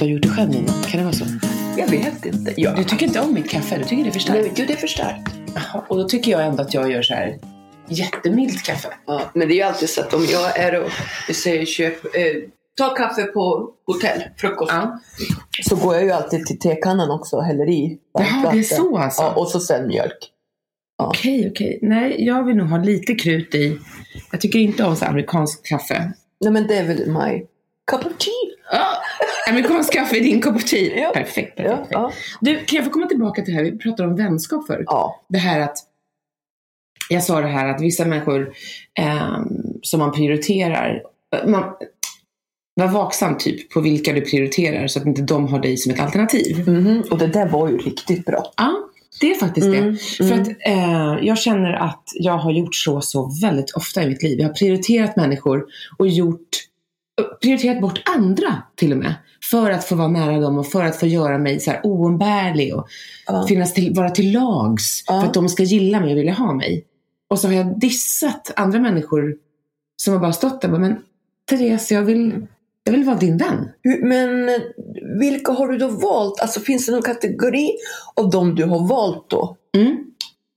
du har gjort det själv Nina? Kan det vara så? Jag vet inte. Ja. Du tycker inte om mitt kaffe? Du tycker det är för starkt? Nej, jo, det är för starkt. Och då tycker jag ändå att jag gör så här jättemilt kaffe. Ja, men det är ju alltid så att om jag är och vi säger köp, eh, ta kaffe på hotell, frukost. Ja. Så går jag ju alltid till tekannan också och häller i Jaha, det är så alltså? Ja, och så sen mjölk. Okej, okej. Nej, jag vill nog ha lite krut i. Jag tycker inte om så här amerikansk kaffe. Nej men det är väl my cup of tea. Ah, amerikansk kaffe är din kopp tea. Ja. Perfekt, perfekt. Perfekt. ja. Du, kan jag få komma tillbaka till det här? Vi pratade om vänskap förut. ja. Det här att jag sa det här att vissa människor ehm, som man prioriterar, man, var vaksam typ på vilka du prioriterar så att inte de har dig som ett alternativ. Mhm. Och det där var ju riktigt bra. Ja, det är faktiskt Mm, det. För att eh, jag känner att jag har gjort så, så väldigt ofta i mitt liv. Jag har prioriterat människor och gjort, prioriterat bort andra till och med. För att få vara nära dem och för att få göra mig så här oumbärlig och Ja. finnas till, vara till lags. Ja. För att de ska gilla mig och vilja ha mig. Och så har jag dissat andra människor som har bara stått där och bara, men Therese, jag vill, jag vill vara din vän. Men vilka har du då valt? Alltså finns det någon kategori av de du har valt då? Mm.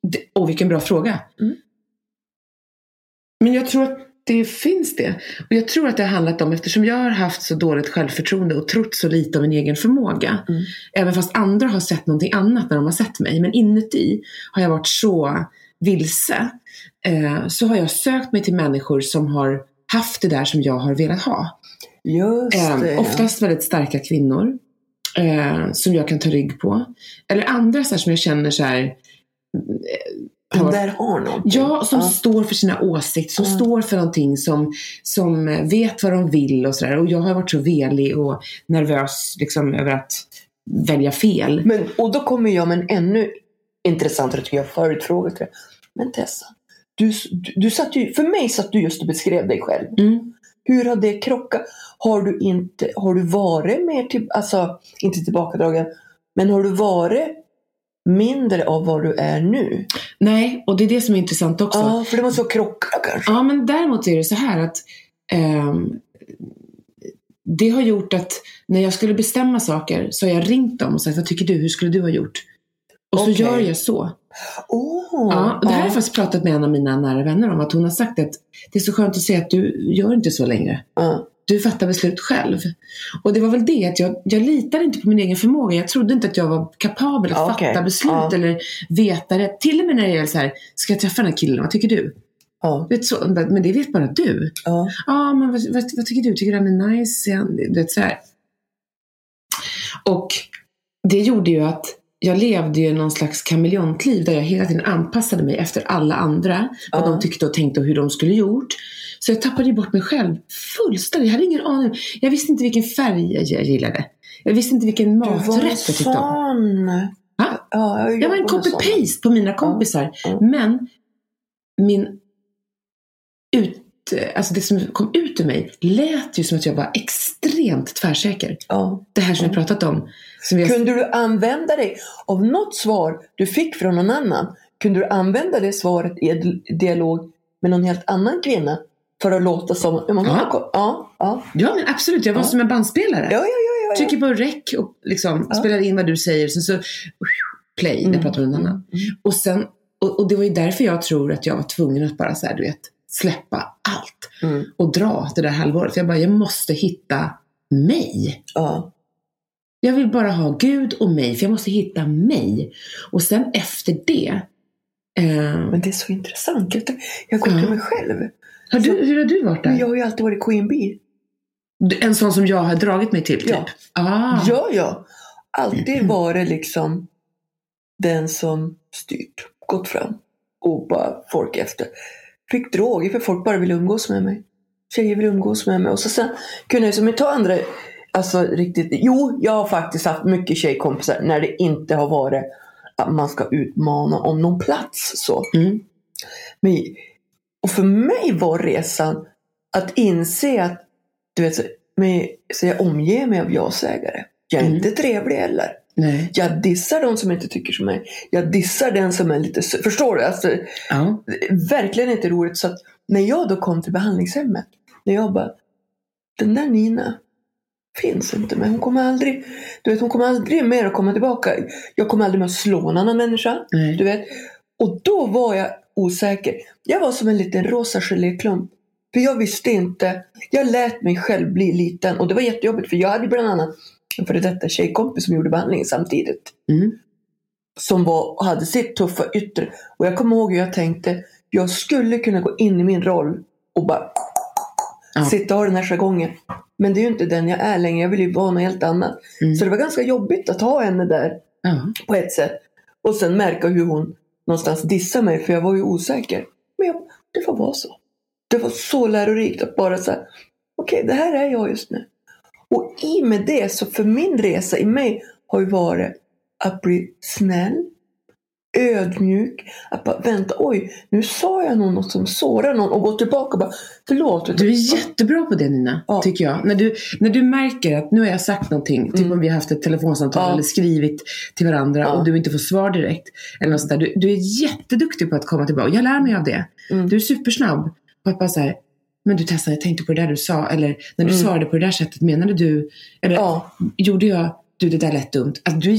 Det, åh, vilken bra fråga. Mm. Men jag tror att det finns det. Och jag tror att det har handlat om, eftersom jag har haft så dåligt självförtroende och trott så lite om min egen förmåga. Mm. Även fast andra har sett någonting annat när de har sett mig. Men inuti har jag varit så vilse. Eh, så har jag sökt mig till människor som har haft det där som jag har velat ha. Just Eh, det. oftast väldigt starka kvinnor. Eh, som jag kan ta rygg på. Eller andra så här, som jag känner så här. Har- där har någonting. Ja, som Ja. står för sina åsikter, som Ja. står för någonting, som, som eh, vet vad de vill och sådär. Och jag har varit så velig och nervös liksom, över att välja fel. Men, och då kommer jag med en ännu intressantare tycker jag följdfråga till dig. Men Tessa, du, du, du satt ju, för mig satt du just och beskrev dig själv. Mm. Hur har det krockat? Har du inte, har du varit mer till, alltså inte tillbakadragen, men har du varit mindre av vad du är nu? Nej, och det är det som är intressant också. Ja, för det måste ha krockat kanske. Ja, men däremot är det så här att ehm, det har gjort att när jag skulle bestämma saker så har jag ringt dem och sagt vad tycker du, hur skulle du ha gjort? Och så Okej. gör jag så. Åh, Ja, det här har jag ja. faktiskt pratat med en av mina nära vänner om. Att hon har sagt att det är så skönt att se att du gör inte så längre. Ja. Du fattar beslut själv. Och det var väl det att jag, jag litade inte på min egen förmåga. Jag trodde inte att jag var kapabel att Okej, fatta beslut ja. eller veta rätt. Till och med när det gäller så här, ska jag träffa den här killen? Vad tycker du? Ja. Vet, så, men det vet bara du. Ja. Ja, men vad, vad, vad tycker du? Tycker du han är nice? Du vet, så här. Och det gjorde ju att jag levde ju någon slags kameleontliv där jag hela tiden anpassade mig efter alla andra. Vad de tyckte och tänkte och hur de skulle gjort. Så jag tappade ju bort mig själv fullständigt. Jag hade ingen aning. Jag visste inte vilken färg jag gillade. Jag visste inte vilken maträtt jag tyckte om. Va? Ja, Jag var en copy-paste på mina kompisar. Ja. Men min ut, alltså det som kom ut ur mig lät ju som att jag var extremt tvärsäker. Ja. Det här som vi pratat om. Har, Kunde du använda dig av något svar du fick från någon annan? Kunde du använda det svaret i dialog med någon helt annan kvinna? För att låta som... Ja, Ja. ja. ja, ja, ja men absolut, jag var Ja. som en bandspelare. ja, ja, ja, ja. Trycker på rec och liksom Ja. spelar in vad du säger. Sen så play när jag Mm. pratar med någon annan. Mm. Och, sen, och, och det var ju därför jag tror att jag var tvungen att bara så här, du vet, släppa allt. Mm. Och dra det där halvåret. För jag bara, jag måste hitta mig. Ja. Jag vill bara ha Gud och mig, för jag måste hitta mig. Och sen efter det, eh, Men det är så intressant. Jag, går till Ja. mig själv. har du, hur har du varit Men där? jag har ju alltid varit Queen Bee. En sån som jag har dragit mig till, typ? Ja. Ah. Ja, ja. Alltid varit liksom den som styrt, gått fram och bara folk efter. Fick droger för folk bara ville umgås med mig. Tjejer vill umgås med mig. Och så sen kunde jag som inte ta andra, alltså riktigt. Jo, jag har faktiskt haft mycket tjejkompisar när det inte har varit att man ska utmana om någon plats. Så. Mm. Men, och för mig var resan att inse att du vet, så, med, så jag omger mig av ja-sägare. Jag är Mm. inte trevlig heller. Nej. Jag dissar de som inte tycker som mig. Jag dissar den som är lite. Förstår du? Alltså, Ja. verkligen inte roligt. Så när jag då kom till behandlingshemmet. När jag bara, den där Nina. finns inte med. Hon kommer aldrig, du vet, hon kommer aldrig mer att komma tillbaka. Jag kommer aldrig mer att slå en annan människa. Nej. Du vet. Och då var jag osäker. Jag var som en liten rosa geléklump. För jag visste inte. Jag lät mig själv bli liten. Och det var jättejobbigt för jag hade bland annat en före detta tjejkompis som gjorde behandlingen samtidigt. Mm. Som var, hade sitt tuffa yttre. Och jag kommer ihåg hur jag tänkte. Jag skulle kunna gå in i min roll och bara Ja. sitta och ha den här jargongen. Men det är ju inte den jag är längre. Jag vill ju vara något helt annat. Mm. Så det var ganska jobbigt att ha henne där Ja. på ett sätt. Och sen märka hur hon någonstans dissade mig för jag var ju osäker. Men jag, det får vara så. Det var så lärorikt att bara säga okej det här är jag just nu. Och i med det så för min resa i mig har ju varit att bli snäll, ödmjuk, att bara vänta, oj nu sa jag något som sårar någon och gå tillbaka och bara förlåt. Du är jättebra på det Nina, Ja. tycker jag. När du, när du märker att nu har jag sagt någonting, typ Mm. om vi har haft ett telefonsamtal Ja. eller skrivit till varandra Ja. och du inte får svar direkt. Eller något sånt där. Du, du är jätteduktig på att komma tillbaka. Jag lär mig av det. Mm. Du är supersnabb på att bara säga men du Tessa, jag tänkte på det där du sa. Eller när du Mm. svarade på det där sättet, menade du? Eller Ja, gjorde jag, du det där lät dumt. Alltså, du är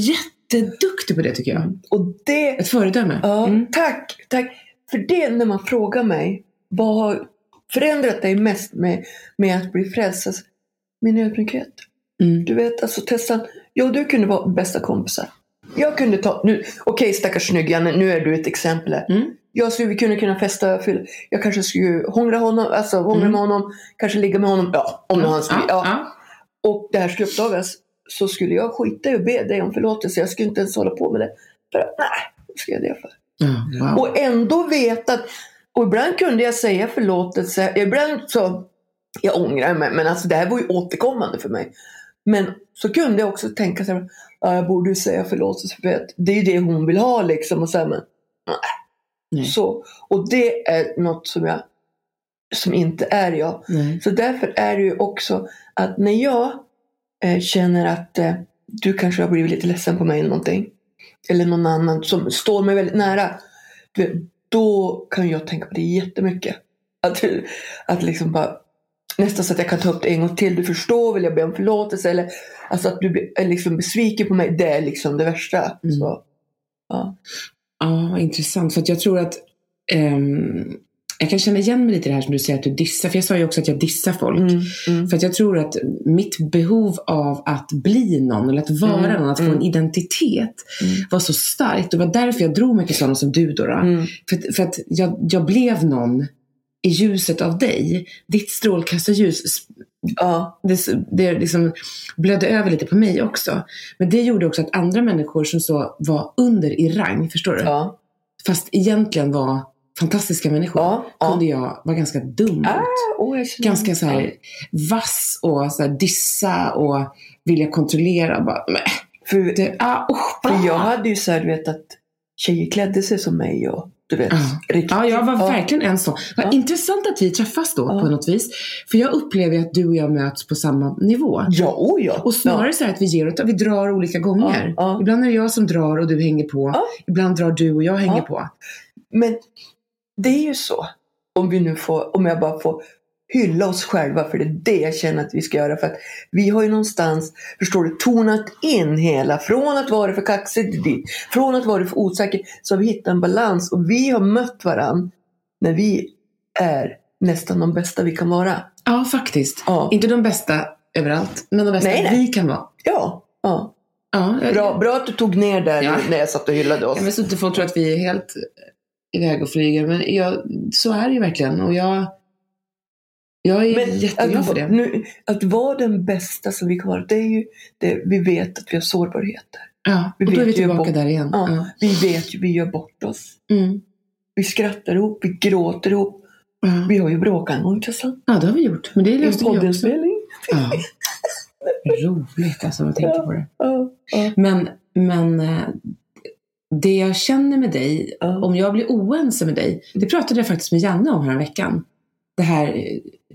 jätteduktig på det tycker jag. och det Ett föredöme. Ja, Mm. tack, tack. För det när man frågar mig, vad har förändrat dig mest med, med att bli frälst? Alltså, Min ödmjukhet. Mm. Du vet, alltså Tessan, jag och du kunde vara bästa kompisar. Jag kunde ta, nu, okej stackars snygg Janne, nu är du ett exempel. Mm. Jag skulle, kunde kunna festa, jag kanske skulle hångla honom, alltså hångla Mm. med honom, kanske ligga med honom, ja, om nu han skulle, ja, ja. Och det här skulle uppdagas så skulle jag skita i att be dig om förlåtelse. Jag skulle inte ens hålla på med det. För nej, vad ska jag det för? Ja, wow. Och ändå veta att, och ibland kunde jag säga förlåtelse, ibland så, jag ångrar mig, men alltså det här var ju återkommande för mig. Men så kunde jag också tänka så här, ja, jag borde säga förlåtelse för att det är ju det hon vill ha liksom. Och så här, men, Nej. Så, och det är något som jag, som inte är jag. Nej. Så därför är det ju också att när jag eh, känner att eh, du kanske har blivit lite ledsen på mig eller någonting. Eller någon annan som står mig väldigt nära. Du då kan jag tänka på det jättemycket. Att, att liksom bara nästan så att jag kan ta upp det en gång till. Du förstår, vill jag be om förlåtelse? Eller alltså att du blir- är liksom besviken på mig. Det är liksom det värsta. Mm. Så, ja. Ja, vad intressant. För jag tror att ehm, jag kan känna igen mig lite i det här som du säger att du dissar. För jag sa ju också att jag dissar folk. Mm, mm, För att jag tror att mitt behov av att bli någon eller att vara Mm, någon, att få mm. en identitet Mm. var så starkt. Det var därför jag drog mig till sådana som du då. då. mm, För, för att jag, jag blev någon i ljuset av dig. Ditt strålkastarljus ja, det, det liksom blödde över lite på mig också. Men det gjorde också att andra människor som så var under i rang, förstår du? ja, Fast egentligen var fantastiska människor. ja. ja. Kunde jag vara ganska dum. Ah, oh, Ganska så här vass och så här dissa och vilja kontrollera. Bara, För, det, ah, bra. För jag hade ju så här, du vet att tjejer klädde sig som mig och du vet. Ja. Riktigt. Ja, jag var verkligen en sån. Vad Ja. intressant att vi träffas då Ja. på något vis. För jag upplever att du och jag möts på samma nivå. Ja, oh ja. Och snarare så här att vi ger åt, vi drar olika gånger. Ja, ja. Ibland är det jag som drar och du hänger på. Ja. Ibland drar du och jag hänger Ja. på. Men det är ju så. Om vi nu får, om jag bara får hylla oss själva för det är det jag känner att vi ska göra. För att vi har ju någonstans, förstår du, tonat in hela. Från att vara för kaxig till dit. Från att vara för osäker. Så har vi hittat en balans. Och vi har mött varann när vi är nästan de bästa vi kan vara. Ja, faktiskt. Ja, Inte de bästa överallt, men de bästa Nej, nej. vi kan vara. ja. ja. Ja, jag- Bra, bra att du tog ner där Ja. när jag satt och hyllade oss. Jag vet inte folk tror att vi är helt iväg och flyger, men jag, så är det ju verkligen. Och jag, jag är Men jätteglad att, för det. Nu, att vara den bästa som vi kan vara, det är ju det, vi vet att vi har sårbarheter. Ja, vi och då är vi tillbaka bort- där igen. Ja. Ja. Vi vet ju, vi gör bort oss. Mm. Vi skrattar ihop, vi gråter ihop. Ja. Vi har ju bråkat en gång Tessan. ja, det har vi gjort. Men det löste vi också. Ja. Roligt alltså, att tänka på det. Men, men eh, det jag känner med dig, om jag blir oense med dig, det pratade jag faktiskt med Janne om här veckan. Det här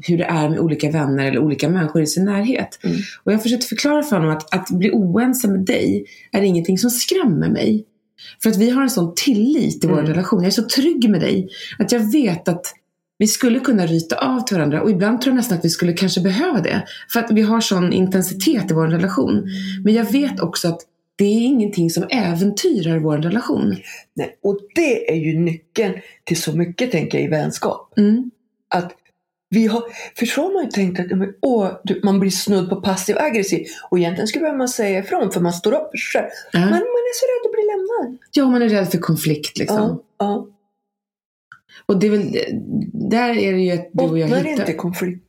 hur det är med olika vänner eller olika människor i sin närhet. Mm. Och jag försökte förklara för honom att, att bli oense med dig är ingenting som skrämmer mig. För att vi har en sån tillit i vår Mm. relation. Jag är så trygg med dig att jag vet att vi skulle kunna ryta av till varandra och ibland tror jag nästan att vi skulle kanske behöva det. För att vi har sån intensitet i vår relation. Men jag vet också att det är ingenting som äventyrar vår relation. Nej, och det är ju nyckeln till så mycket, tänker jag, i vänskap. Mm. Att vi har, för så har man ju tänkt att men, åh, du, man blir snudd på passiv aggressiv. Och egentligen skulle man säga ifrån för man står upp för sig själv. Ja. Men man är så rädd att bli lämnad. ja, man är rädd för konflikt liksom. Ja, ja. Och det är väl, där är det ju att du och jag hittar... inte konflikt?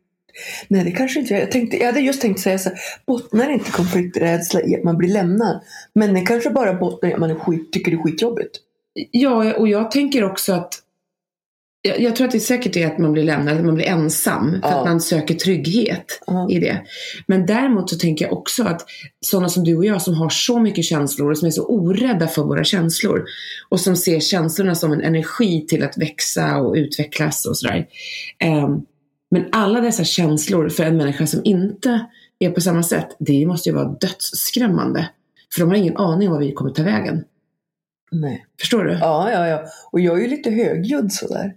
Nej, det kanske inte jag tänkte. Jag hade just tänkt säga så här, bottnar inte konflikträdsla i att man blir lämnad? Men det kanske bara bottnar i att man är skit, tycker det är skitjobbigt. Ja, och jag tänker också att jag, jag tror att det säkert är att man blir lämnad, att man blir ensam. För Ja. att man söker trygghet Ja. i det. Men däremot så tänker jag också att sådana som du och jag som har så mycket känslor och som är så orädda för våra känslor. Och som ser känslorna som en energi till att växa och utvecklas och sådär. Ehm, men alla dessa känslor för en människa som inte är på samma sätt, det måste ju vara dödsskrämmande. För de har ingen aning om vad vi kommer ta vägen. Nej. Förstår du? Ja, ja, ja. Och jag är ju lite högljudd sådär.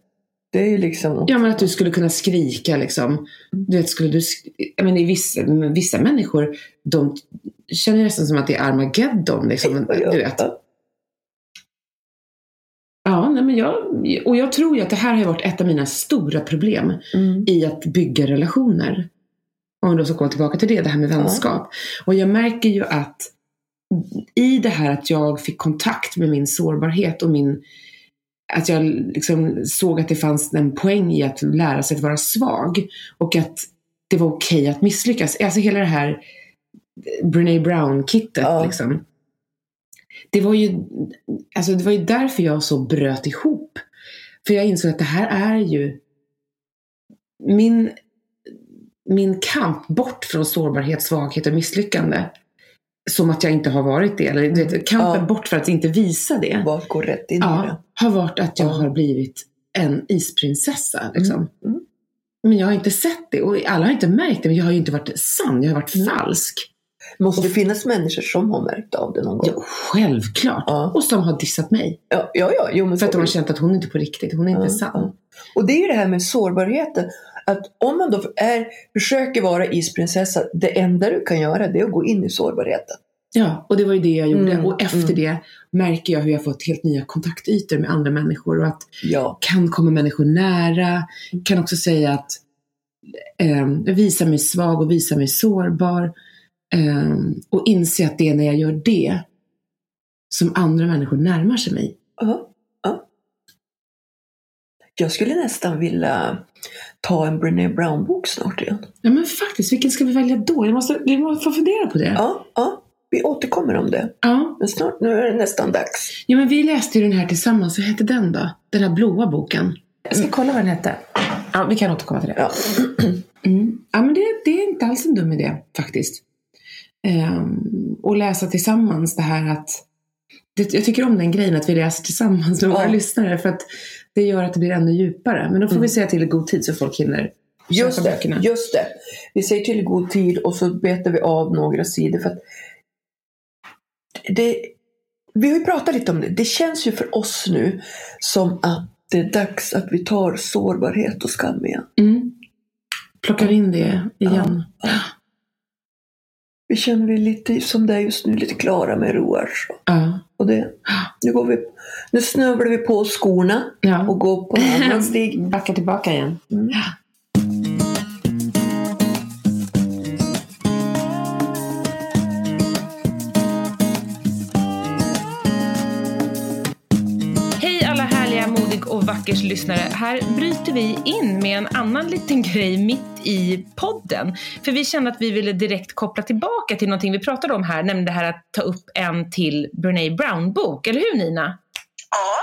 Det är ju liksom... Ja men att du skulle kunna skrika liksom. Du vet, skulle du, jag menar, vissa, vissa människor, de känner nästan som att det är Armageddon. Liksom, du vet. ja. Nej, men jag, och jag tror ju att det här har varit ett av mina stora problem Mm. i att bygga relationer. Om vi då ska komma tillbaka till det, det här med vänskap. Och jag märker ju att i det här att jag fick kontakt med min sårbarhet och min att jag liksom såg att det fanns en poäng i att lära sig att vara svag och att det var okej att misslyckas. Alltså hela det här Brené Brown-kittet Ja. liksom. Det var, ju, alltså det var ju därför jag så bröt ihop. För jag insåg att det här är ju min, min kamp bort från sårbarhet, svaghet och misslyckande. Som att jag inte har varit det. Eller du vet, kampen Ja. bort för att inte visa det. Bara gå rätt in i Ja, det. har varit att jag Ja. har blivit en isprinsessa. Liksom. Mm. Men jag har inte sett det och alla har inte märkt det. Men jag har ju inte varit sann, jag har varit Mm. falsk. Måste det finnas människor som har märkt av det någon gång? Ja, självklart. Ja. Och som har dissat mig. Ja, ja, ja. Jo, men För att de har känt att hon inte är på riktigt, hon är inte Ja, sann. ja. Och det är ju det här med sårbarheten. Att om man då är, försöker vara isprinsessa, det enda du kan göra det är att gå in i sårbarheten. Ja, och det var ju det jag gjorde. Mm, och efter mm. det märker jag hur jag fått helt nya kontaktytor med andra människor. Och att Ja. kan komma människor nära. Kan också säga att eh, visa mig svag och visa mig sårbar. Eh, och inse att det är när jag gör det som andra människor närmar sig mig. Ja, ja. Jag skulle nästan vilja ta en Brené Brown-bok snart igen. Ja men faktiskt, vilken ska vi välja då? Jag måste, vi måste få fundera på det. Ja, ja. Vi återkommer om det. Ja. Men snart, nu är det nästan dags. ja men vi läste ju den här tillsammans. Vad hette den då? Den här blåa boken. Jag ska kolla vad den hette. Ja, vi kan återkomma till det. Ja. Mm. Ja, men det, det är inte alls en dum idé faktiskt. Ehm, och läsa tillsammans det här att det, jag tycker om den grejen att vi läser tillsammans med våra Ja. lyssnare för att det gör att det blir ännu djupare. Men då får Mm. vi säga till i god tid så folk hinner Just det, böckerna. just det. Vi säger till i god tid och så betar vi av några sidor. För det, vi har ju pratat lite om det. Det känns ju för oss nu som att det är dags att vi tar sårbarhet och skam igen. Mm. Plockar in det igen. Vi känner vi lite som det är just nu, lite klara med roar. så. Ja. Och det, nu, går vi, nu snövlar vi på skorna ja. och går på en annan stig. Backa tillbaka igen. Mm. Hej Vackers lyssnare. Här bryter vi in med en annan liten grej mitt i podden. För vi kände att vi ville direkt koppla tillbaka till någonting vi pratade om här, nämligen det här att ta upp en till Brené Brown-bok. Eller hur Nina? Ja,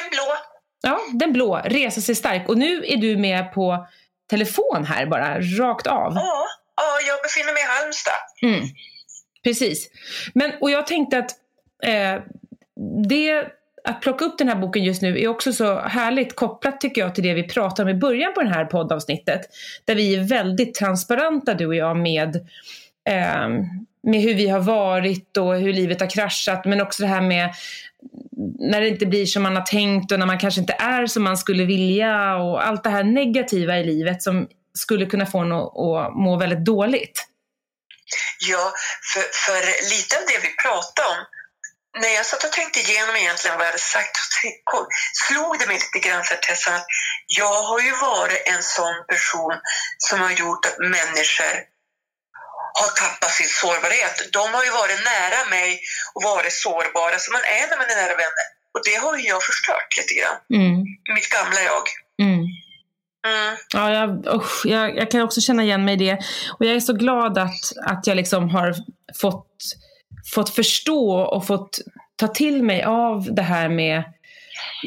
den blå. Ja, den blå, Resa sig stark. Och nu är du med på telefon här bara, rakt av. Ja, ja jag befinner mig i Halmstad. Mm. Precis. Men, och jag tänkte att eh, det, att plocka upp den här boken just nu är också så härligt kopplat tycker jag till det vi pratade om i början på det här poddavsnittet. Där vi är väldigt transparenta du och jag med, eh, med hur vi har varit och hur livet har kraschat men också det här med när det inte blir som man har tänkt och när man kanske inte är som man skulle vilja och allt det här negativa i livet som skulle kunna få en att, må väldigt dåligt. Ja, för, för lite av det vi pratade om, när jag satt och tänkte igenom egentligen vad jag hade sagt, slog det mig lite grann för Tessan att jag har ju varit en sån person som har gjort att människor har tappat sin sårbarhet. De har ju varit nära mig och varit sårbara som man är när man är nära vänner. Och det har ju jag förstört lite grann. Mm. Mitt gamla jag. Mm. Mm. Ja, jag, usch, jag, jag kan också känna igen mig i det. Och jag är så glad att, att jag liksom har fått, fått förstå och fått ta till mig av det här med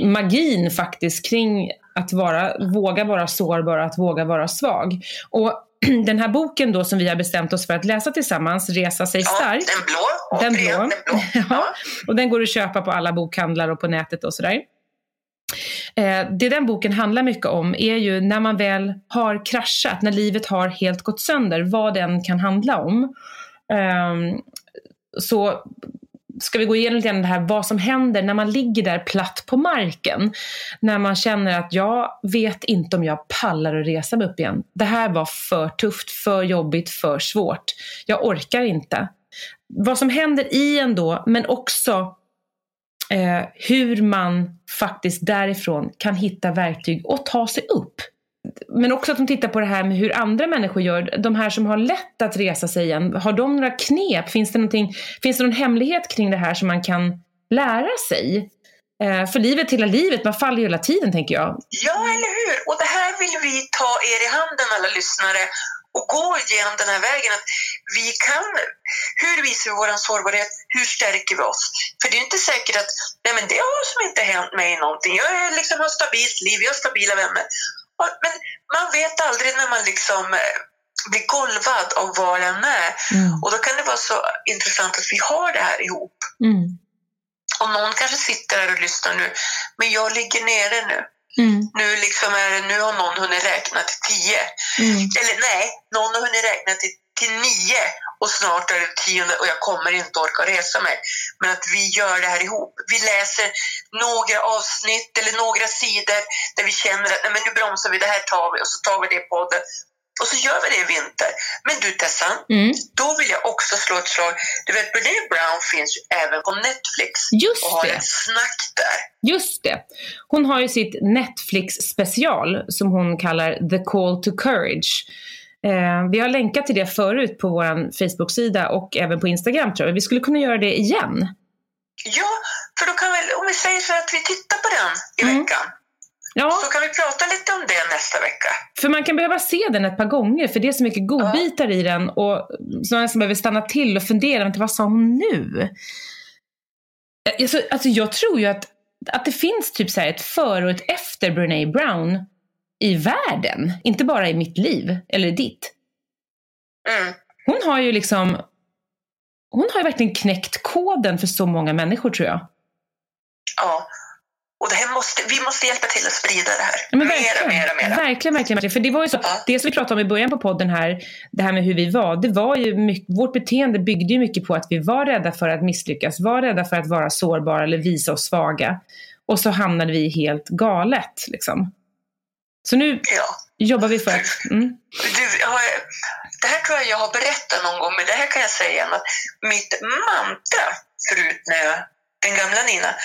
magin faktiskt kring att vara, våga vara sårbar att våga vara svag. Och den här boken då som vi har bestämt oss för att läsa tillsammans, Resa sig Ja, stark. den blå. Den blå. Den blå. Ja, och den går att köpa på alla bokhandlar och på nätet och sådär. Eh, det den boken handlar mycket om är ju när man väl har kraschat, när livet har helt gått sönder, vad den kan handla om. Eh, så ska vi gå igenom lite grann det här vad som händer när man ligger där platt på marken. När man känner att jag vet inte om jag pallar att resa mig upp igen. Det här var för tufft, för jobbigt, för svårt. Jag orkar inte. Vad som händer i en då, men också eh, hur man faktiskt därifrån kan hitta verktyg och ta sig upp. Men också att de tittar på det här med hur andra människor gör. De här som har lätt att resa sig igen, har de några knep? Finns det, finns det någon hemlighet kring det här som man kan lära sig? Eh, för livet, hela livet, man faller ju hela tiden tänker jag. Ja, eller hur? Och det här vill vi ta er i handen, alla lyssnare, och gå igenom den här vägen. Att vi kan, hur visar vi vår sårbarhet? Hur stärker vi oss? För det är inte säkert att nej men det har som inte hänt mig någonting. Jag är liksom har ett stabilt liv, jag har stabila vänner. Men man vet aldrig när man liksom eh, blir golvad av var en är. Mm. Och då kan det vara så intressant att vi har det här ihop. Mm. Och någon kanske sitter där och lyssnar nu, men jag ligger nere nu. Mm. Nu, liksom är det, nu har någon hunnit räkna till tio. Mm. Eller nej, någon har hunnit räkna till, till nio och snart är det tionde och jag kommer inte orka resa mig. Men att vi gör det här ihop. Vi läser några avsnitt eller några sidor där vi känner att nej, men nu bromsar vi, det här tar vi och så tar vi det i podden. Och så gör vi det i vinter. Men du Tessan, Mm. då vill jag också slå ett slag. Du vet, Brené Brown finns ju även på Netflix Just och har det. ett snack där. Just det. Hon har ju sitt Netflix special som hon kallar The Call to Courage. Eh, vi har länkat till det förut på vår Facebook-sida och även på Instagram tror jag. Vi skulle kunna göra det igen. Ja, för då kan väl, om vi säger så att vi tittar på den i Mm. veckan, Ja, så kan vi prata lite om det nästa vecka. för man kan behöva se den ett par gånger för det är så mycket godbitar i den och så man nästan behöver stanna till och fundera, vad sa hon nu? Eh, Alltså, alltså jag tror ju att, att det finns typ så ett före och ett efter Brené Brown i världen, inte bara i mitt liv eller ditt. Mm. Hon har ju liksom hon har ju verkligen knäckt koden för så många människor tror jag. Ja. Och det här måste, vi måste hjälpa till att sprida det här. Ja, men mera, verkligen. mera, mera. Verkligen, verkligen, verkligen. För det var ju så, Ja. det som vi pratade om i början på podden här, det här med hur vi var, det var ju mycket, vårt beteende byggde ju mycket på att vi var rädda för att misslyckas, var rädda för att vara sårbara eller visa oss svaga. Och så hamnade vi helt galet liksom. Så nu Ja. jobbar vi för att, mm, Du, har, det här tror jag jag har berättat någon gång, men det här kan jag säga igen. Att mitt mantra förut när jag, den gamla Nina,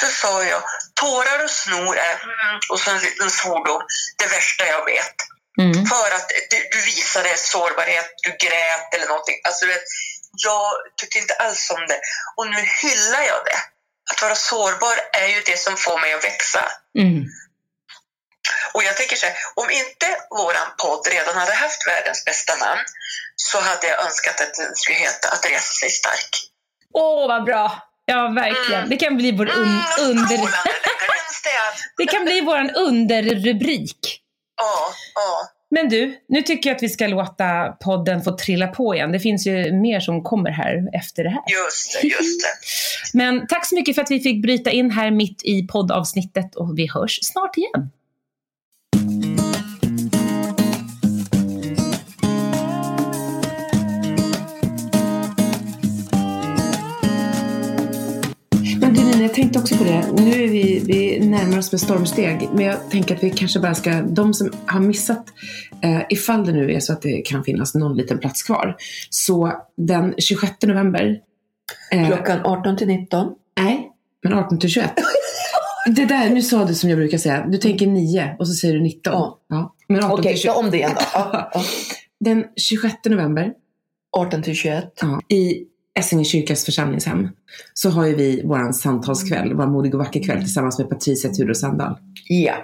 då sa jag tårar och snor är, mm, och så en liten svordom, det värsta jag vet. mm, För att du, du visade sårbarhet, du grät eller någonting. Alltså, vet, jag tyckte inte alls om det. Och nu hyllar jag det. Att vara sårbar är ju det som får mig att växa. mm. Och jag tänker så här, om inte våran podd redan hade haft världens bästa namn så hade jag önskat att den skulle heta Att resa sig stark. Åh, vad bra! Ja, verkligen. Mm. Det kan bli vår un- Mm, under... Det kan bli vår underrubrik. Ja, ja. Men du, nu tycker jag att vi ska låta podden få trilla på igen. Det finns ju mer som kommer här efter det här. Just det, just det. Men tack så mycket för att vi fick bryta in här mitt i poddavsnittet och vi hörs snart igen. Tänkte också på det. Nu är vi, vi närmar oss med stormsteg. Men jag tänker att vi kanske bara ska, de som har missat, eh, ifall det nu är så att det kan finnas någon liten plats kvar. Så den 26 november. eh, Klockan 18 till 19. Nej, men 18 till 21. Det där, nu sa du som jag brukar säga. Du tänker 9 och så säger du 19. Ja. Men 18 Okej, till 21. ta om det igen då. Den 26 november 18 till 21. Ja. I Essinge kyrkas församlingshem så har ju vi vår samtalskväll, vår modig och vacker kväll tillsammans med Patricia Tudor Sandahl. Ja.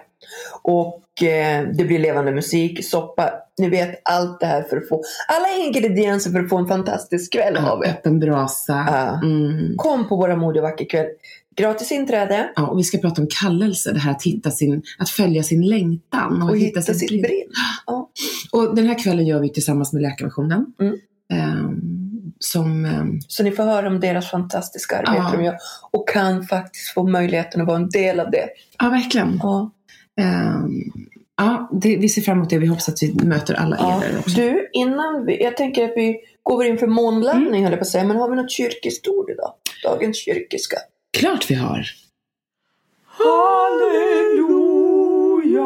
Och eh, det blir levande musik, soppa, ni vet allt det här för att få alla ingredienser för att få en fantastisk kväll har vi. Öppen brasa. Ja. Mm. Kom på våra Modig och vacker kväll. Gratis inträde Ja, och vi ska prata om kallelse, det här att hitta sin, att följa sin längtan. och hitta sin sitt brinn. Ja. Och den här kvällen gör vi tillsammans med Läkarmissionen. Mm. Ehm, som, ehm, Så ni får höra om deras fantastiska arbete Ja. de gör och kan faktiskt få möjligheten att vara en del av det. ja verkligen. Ja. Ehm, ja, det, vi ser fram emot det. Vi hoppas att vi möter alla Ja. er där också. Du, innan vi, jag tänker att vi går in för månlandning höll jag på att säga, men har vi något kyrkiskt ord idag? Dagens kyrkiska. Klart vi har. Halleluja,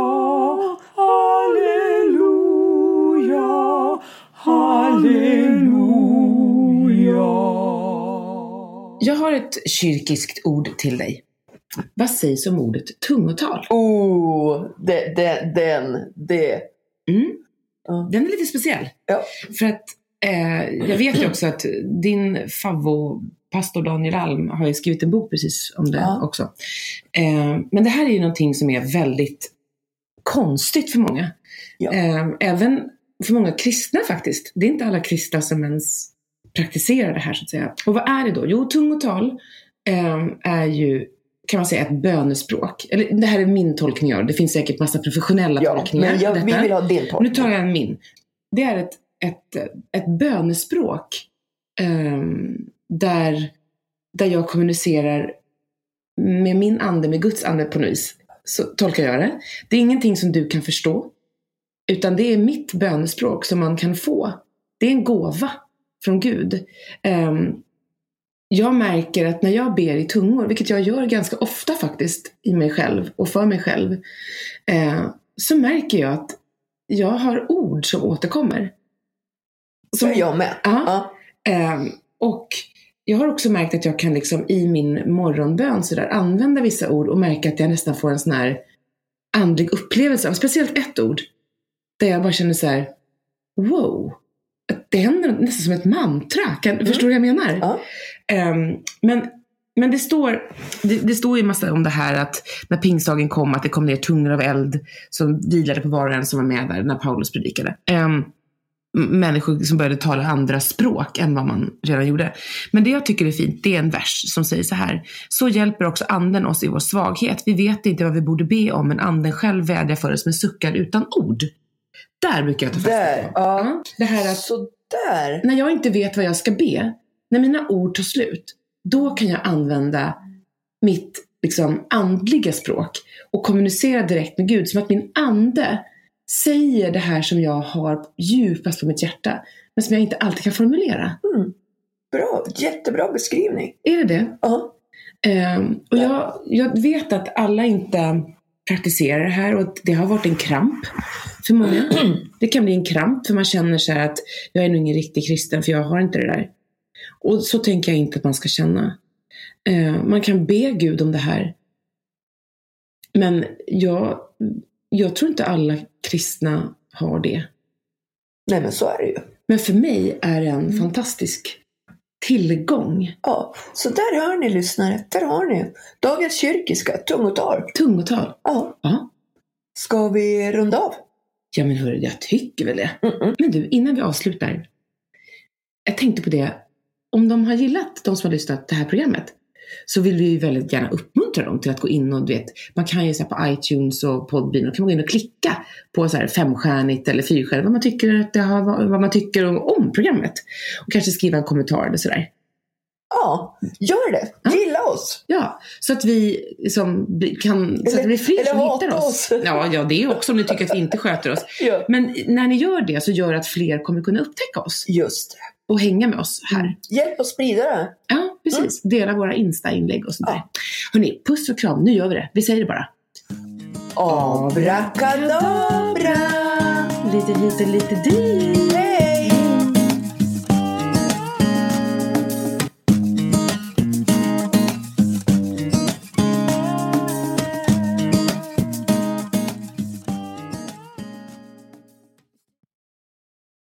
halleluja, halleluja. Jag har ett kyrkiskt ord till dig. Vad sägs om ordet tungotal? Oh, det, det, den, det. Mm. Den är lite speciell. Ja. För att eh, jag vet ju också att din favvo, pastor Daniel Alm, har ju skrivit en bok precis om det Ja. också. Eh, men det här är ju någonting som är väldigt konstigt för många. Ja. Eh, även för många kristna faktiskt. Det är inte alla kristna som ens praktiserar det här så att säga. Och vad är det då? Jo, tungotal eh, är ju kan man säga ett bönespråk. Eller det här är min tolkning av det. Det finns säkert massa professionella Ja, tolkningar. men jag, vi vill ha din Nu tolkning. tar jag en min. Det är ett, ett, ett bönespråk ehm, där, där jag kommunicerar med min ande, med Guds ande på något vis. Så tolkar jag det. Det är ingenting som du kan förstå. Utan det är mitt bönespråk som man kan få. Det är en gåva från Gud. Ehm, jag märker att när jag ber i tungor, vilket jag gör ganska ofta faktiskt i mig själv och för mig själv, eh, så märker jag att jag har ord som återkommer. Är jag med. Ja. Ja. Ehm, och jag har också märkt att jag kan liksom i min morgonbön så där, använda vissa ord och märka att jag nästan får en sån här andlig upplevelse av speciellt ett ord. Där jag bara känner så här: wow. Det händer nästan som ett mantra. Kan, Förstår du vad jag menar? Mm. Ja. Ehm, men men det står, det, det står ju massa om det här att när pingstdagen kom, att det kom ner tungor av eld som vilade på var och en som var med där när Paulus predikade. Ehm, m- människor som började tala andra språk än vad man redan gjorde. Men det jag tycker är fint, det är en vers som säger så här. Så hjälper också anden oss i vår svaghet. Vi vet inte vad vi borde be om, men anden själv vädjar för oss med suckar utan ord. Där brukar jag ta fasta Där, på. ja. Det här att Så där. när jag inte vet vad jag ska be, när mina ord tar slut, då kan jag använda mitt liksom, andliga språk och kommunicera direkt med Gud. Som att min ande säger det här som jag har djupast på mitt hjärta, men som jag inte alltid kan formulera. Mm. Bra, jättebra beskrivning. Är det det? Ja. Ehm, och jag, jag vet att alla inte praktiserar det här och det har varit en kramp för många. Det kan bli en kramp för man känner så att jag är nog ingen riktig kristen för jag har inte det där. Och så tänker jag inte att man ska känna. Ehm, man kan be Gud om det här. Men jag, jag tror inte alla kristna har det. Nej men så är det ju. Men för mig är det en fantastisk tillgång. Ja, så där hör ni lyssnare. Där har ni. Dagens kyrkiska, tungotal. Tungotal. Ja. Ja. Ska vi runda av? Ja men hörru, jag tycker väl det. Mm-mm. Men du, innan vi avslutar. Jag tänkte på det. Om de har gillat, de som har lyssnat det här programmet, så vill vi ju väldigt gärna uppmuntra dem till att gå in och du vet, man kan ju så på iTunes och Podbean, och kan man gå in och klicka på så här femstjärnigt eller fyrstjärnigt, vad man tycker, att det har, vad man tycker om, om programmet. Och kanske skriva en kommentar eller sådär. Ja, gör det. Ja. Gilla oss. Ja, så att vi bli- kan, så att det blir fler eller som hittar oss. oss. Ja, ja, det är också om ni tycker att vi inte sköter oss. Ja. Men när ni gör det så gör det att fler kommer kunna upptäcka oss Just det. och hänga med oss här. Hjälp oss sprida det. Ja, precis. Dela våra Insta-inlägg och sånt där. Hörni, puss och kram. Nu gör vi det. Vi säger det bara. Abrakadabra! Lite och lite dit.